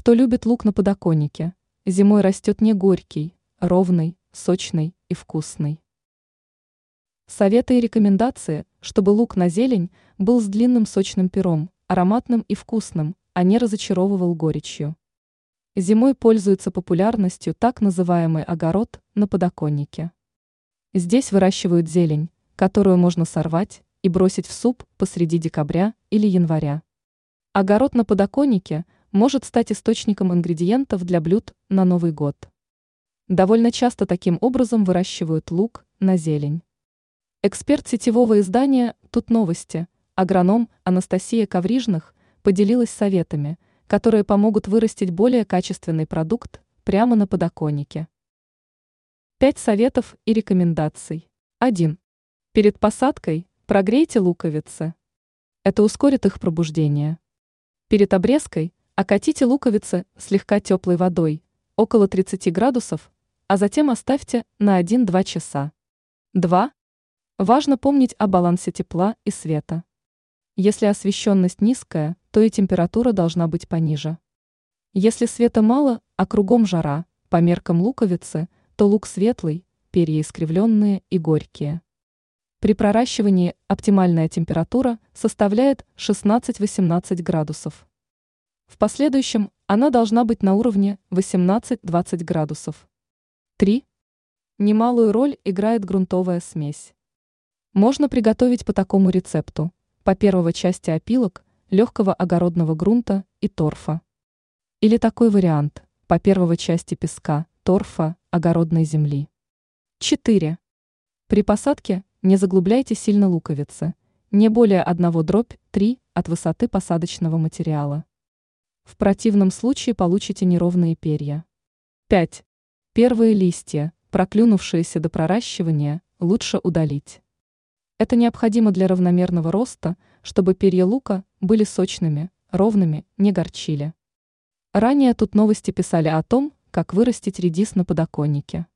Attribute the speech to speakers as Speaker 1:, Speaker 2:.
Speaker 1: Что любит лук на подоконнике? Зимой растет не горький, ровный, сочный и вкусный. Советы и рекомендации, чтобы лук на зелень был с длинным сочным пером, ароматным и вкусным, а не разочаровывал горечью. Зимой пользуется популярностью так называемый огород на подоконнике. Здесь выращивают зелень, которую можно сорвать и бросить в суп посреди декабря или января. Огород на подоконнике может стать источником ингредиентов для блюд на Новый год. Довольно часто таким образом выращивают лук на зелень. Эксперт сетевого издания «Тут новости», агроном Анастасия Коврижных, поделилась советами, которые помогут вырастить более качественный продукт прямо на подоконнике. Пять советов и рекомендаций. 1. Перед посадкой прогрейте луковицы. Это ускорит их пробуждение. Перед обрезкой окатите луковицы слегка теплой водой, около 30 градусов, а затем оставьте на 1-2 часа. 2. Важно помнить о балансе тепла и света. Если освещенность низкая, то и температура должна быть пониже. Если света мало, а кругом жара, по меркам луковицы, то лук светлый, перья искривленные и горькие. При проращивании оптимальная температура составляет 16-18 градусов. В последующем она должна быть на уровне 18-20 градусов. 3. Немалую роль играет грунтовая смесь. Можно приготовить по такому рецепту. По первой части опилок, легкого огородного грунта и торфа. Или такой вариант. По первой части песка, торфа, огородной земли. 4. При посадке не заглубляйте сильно луковицы, не более одного дробь 3 от высоты посадочного материала. В противном случае получите неровные перья. 5. Первые листья, проклюнувшиеся до проращивания, лучше удалить. Это необходимо для равномерного роста, чтобы перья лука были сочными, ровными, не горчили. Ранее тут новости писали о том, как вырастить редис на подоконнике.